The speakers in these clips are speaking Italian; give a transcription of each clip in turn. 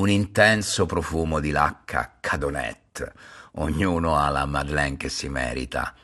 un intenso profumo di lacca cadonette. Ognuno ha la Madeleine che si merita.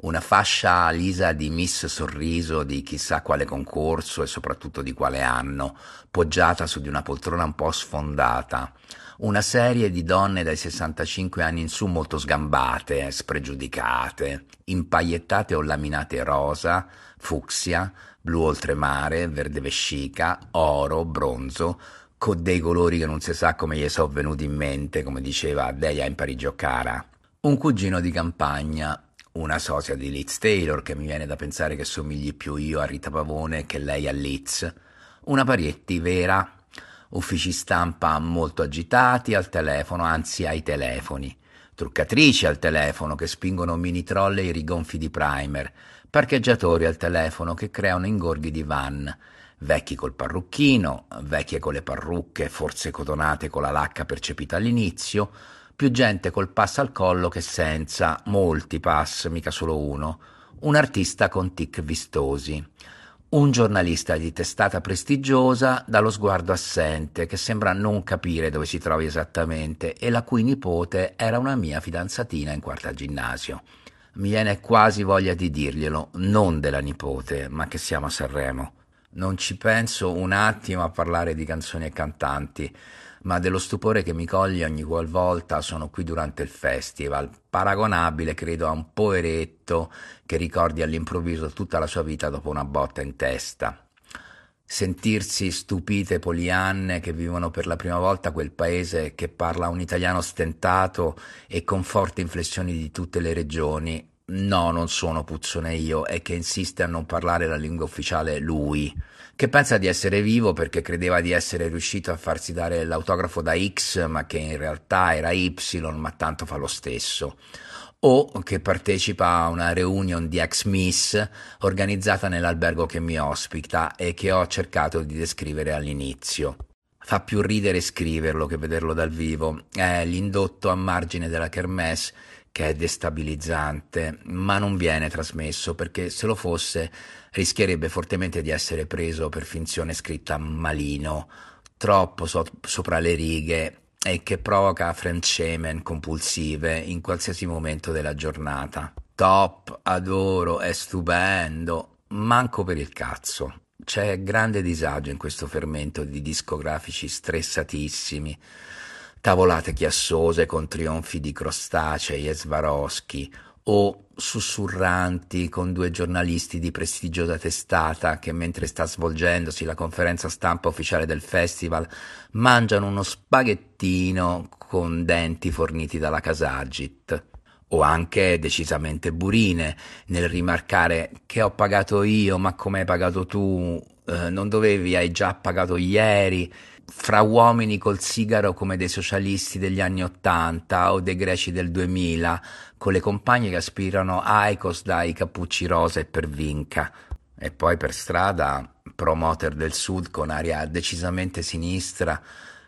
Una fascia lisa di Miss Sorriso di chissà quale concorso e soprattutto di quale anno, poggiata su di una poltrona un po' sfondata. Una serie di donne dai 65 anni in su molto sgambate, spregiudicate, impagliettate o laminate rosa, fucsia, blu oltremare, verde vescica, oro, bronzo, con dei colori che non si sa come gli sono venuti in mente, come diceva Delia in Parigi Cara. Un cugino di campagna, una sosia di Liz Taylor, che mi viene da pensare che somigli più io a Rita Pavone che lei a Liz, una Parietti vera, uffici stampa molto agitati al telefono, anzi ai telefoni, truccatrici al telefono che spingono mini trolley rigonfi di primer, parcheggiatori al telefono che creano ingorghi di van, vecchi col parrucchino, vecchie con le parrucche, forse cotonate con la lacca percepita all'inizio, più gente col pass al collo che senza, molti pass, mica solo uno, un artista con tic vistosi, un giornalista di testata prestigiosa dallo sguardo assente che sembra non capire dove si trovi esattamente e la cui nipote era una mia fidanzatina in quarta ginnasio. Mi viene quasi voglia di dirglielo, non della nipote, ma che siamo a Sanremo non ci penso un attimo a parlare di canzoni e cantanti, ma dello stupore che mi coglie ogni qualvolta sono qui durante il festival, paragonabile credo a un poveretto che ricordi all'improvviso tutta la sua vita dopo una botta in testa. Sentirsi stupite polianne che vivono per la prima volta quel paese che parla un italiano stentato e con forti inflessioni di tutte le regioni No, non sono Puzzone io, è che insiste a non parlare la lingua ufficiale lui, che pensa di essere vivo perché credeva di essere riuscito a farsi dare l'autografo da X, ma che in realtà era Y, ma tanto fa lo stesso. O che partecipa a una reunion di ex Miss organizzata nell'albergo che mi ospita e che ho cercato di descrivere all'inizio. Fa più ridere scriverlo che vederlo dal vivo. È l'indotto a margine della kermesse che è destabilizzante, ma non viene trasmesso perché se lo fosse rischierebbe fortemente di essere preso per finzione scritta malino, troppo so- sopra le righe e che provoca fremschemen compulsive in qualsiasi momento della giornata. Top, adoro, è stupendo, manco per il cazzo. C'è grande disagio in questo fermento di discografici stressatissimi tavolate chiassose con trionfi di crostacei e Swarovski, o sussurranti con due giornalisti di prestigiosa testata che mentre sta svolgendosi la conferenza stampa ufficiale del festival mangiano uno spaghettino con denti forniti dalla Casagit o anche decisamente burine nel rimarcare che ho pagato io ma come hai pagato tu eh, non dovevi hai già pagato ieri fra uomini col sigaro come dei socialisti degli anni Ottanta o dei greci del 2000, con le compagne che aspirano Aikos dai cappucci rosa e per vinca. E poi per strada, promoter del sud con aria decisamente sinistra,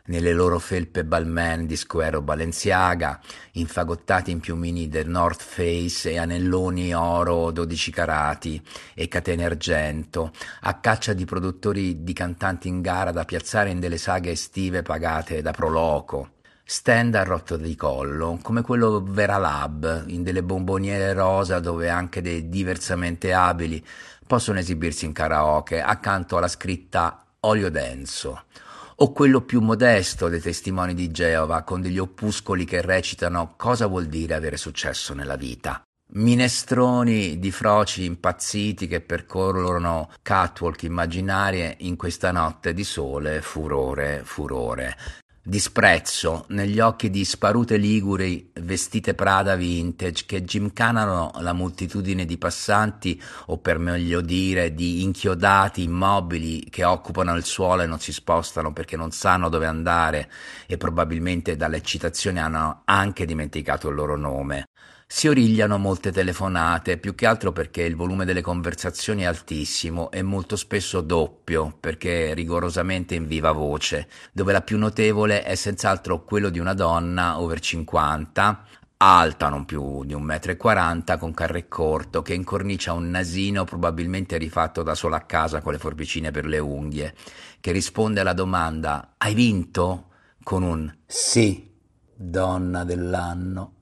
nelle loro felpe Balmain di Square Balenciaga, infagottati in piumini del North Face e anelloni oro 12 carati e catene argento, a caccia di produttori di cantanti in gara da piazzare in delle saghe estive pagate da Proloco. Stand a rotto di collo, come quello Vera Lab, in delle bomboniere rosa dove anche dei diversamente abili possono esibirsi in karaoke accanto alla scritta olio denso o quello più modesto dei testimoni di Geova con degli opuscoli che recitano cosa vuol dire avere successo nella vita. Minestroni di froci impazziti che percorrono catwalk immaginarie in questa notte di sole, furore, furore disprezzo negli occhi di sparute liguri vestite Prada vintage che gimcanano la moltitudine di passanti o per meglio dire di inchiodati immobili che occupano il suolo e non si spostano perché non sanno dove andare e probabilmente dall'eccitazione hanno anche dimenticato il loro nome. Si origliano molte telefonate, più che altro perché il volume delle conversazioni è altissimo e molto spesso doppio, perché rigorosamente in viva voce, dove la più notevole è senz'altro quello di una donna over 50, alta non più di un metro e quaranta, con carre corto, che incornicia un nasino probabilmente rifatto da sola a casa con le forbicine per le unghie, che risponde alla domanda Hai vinto? con un sì, donna dell'anno.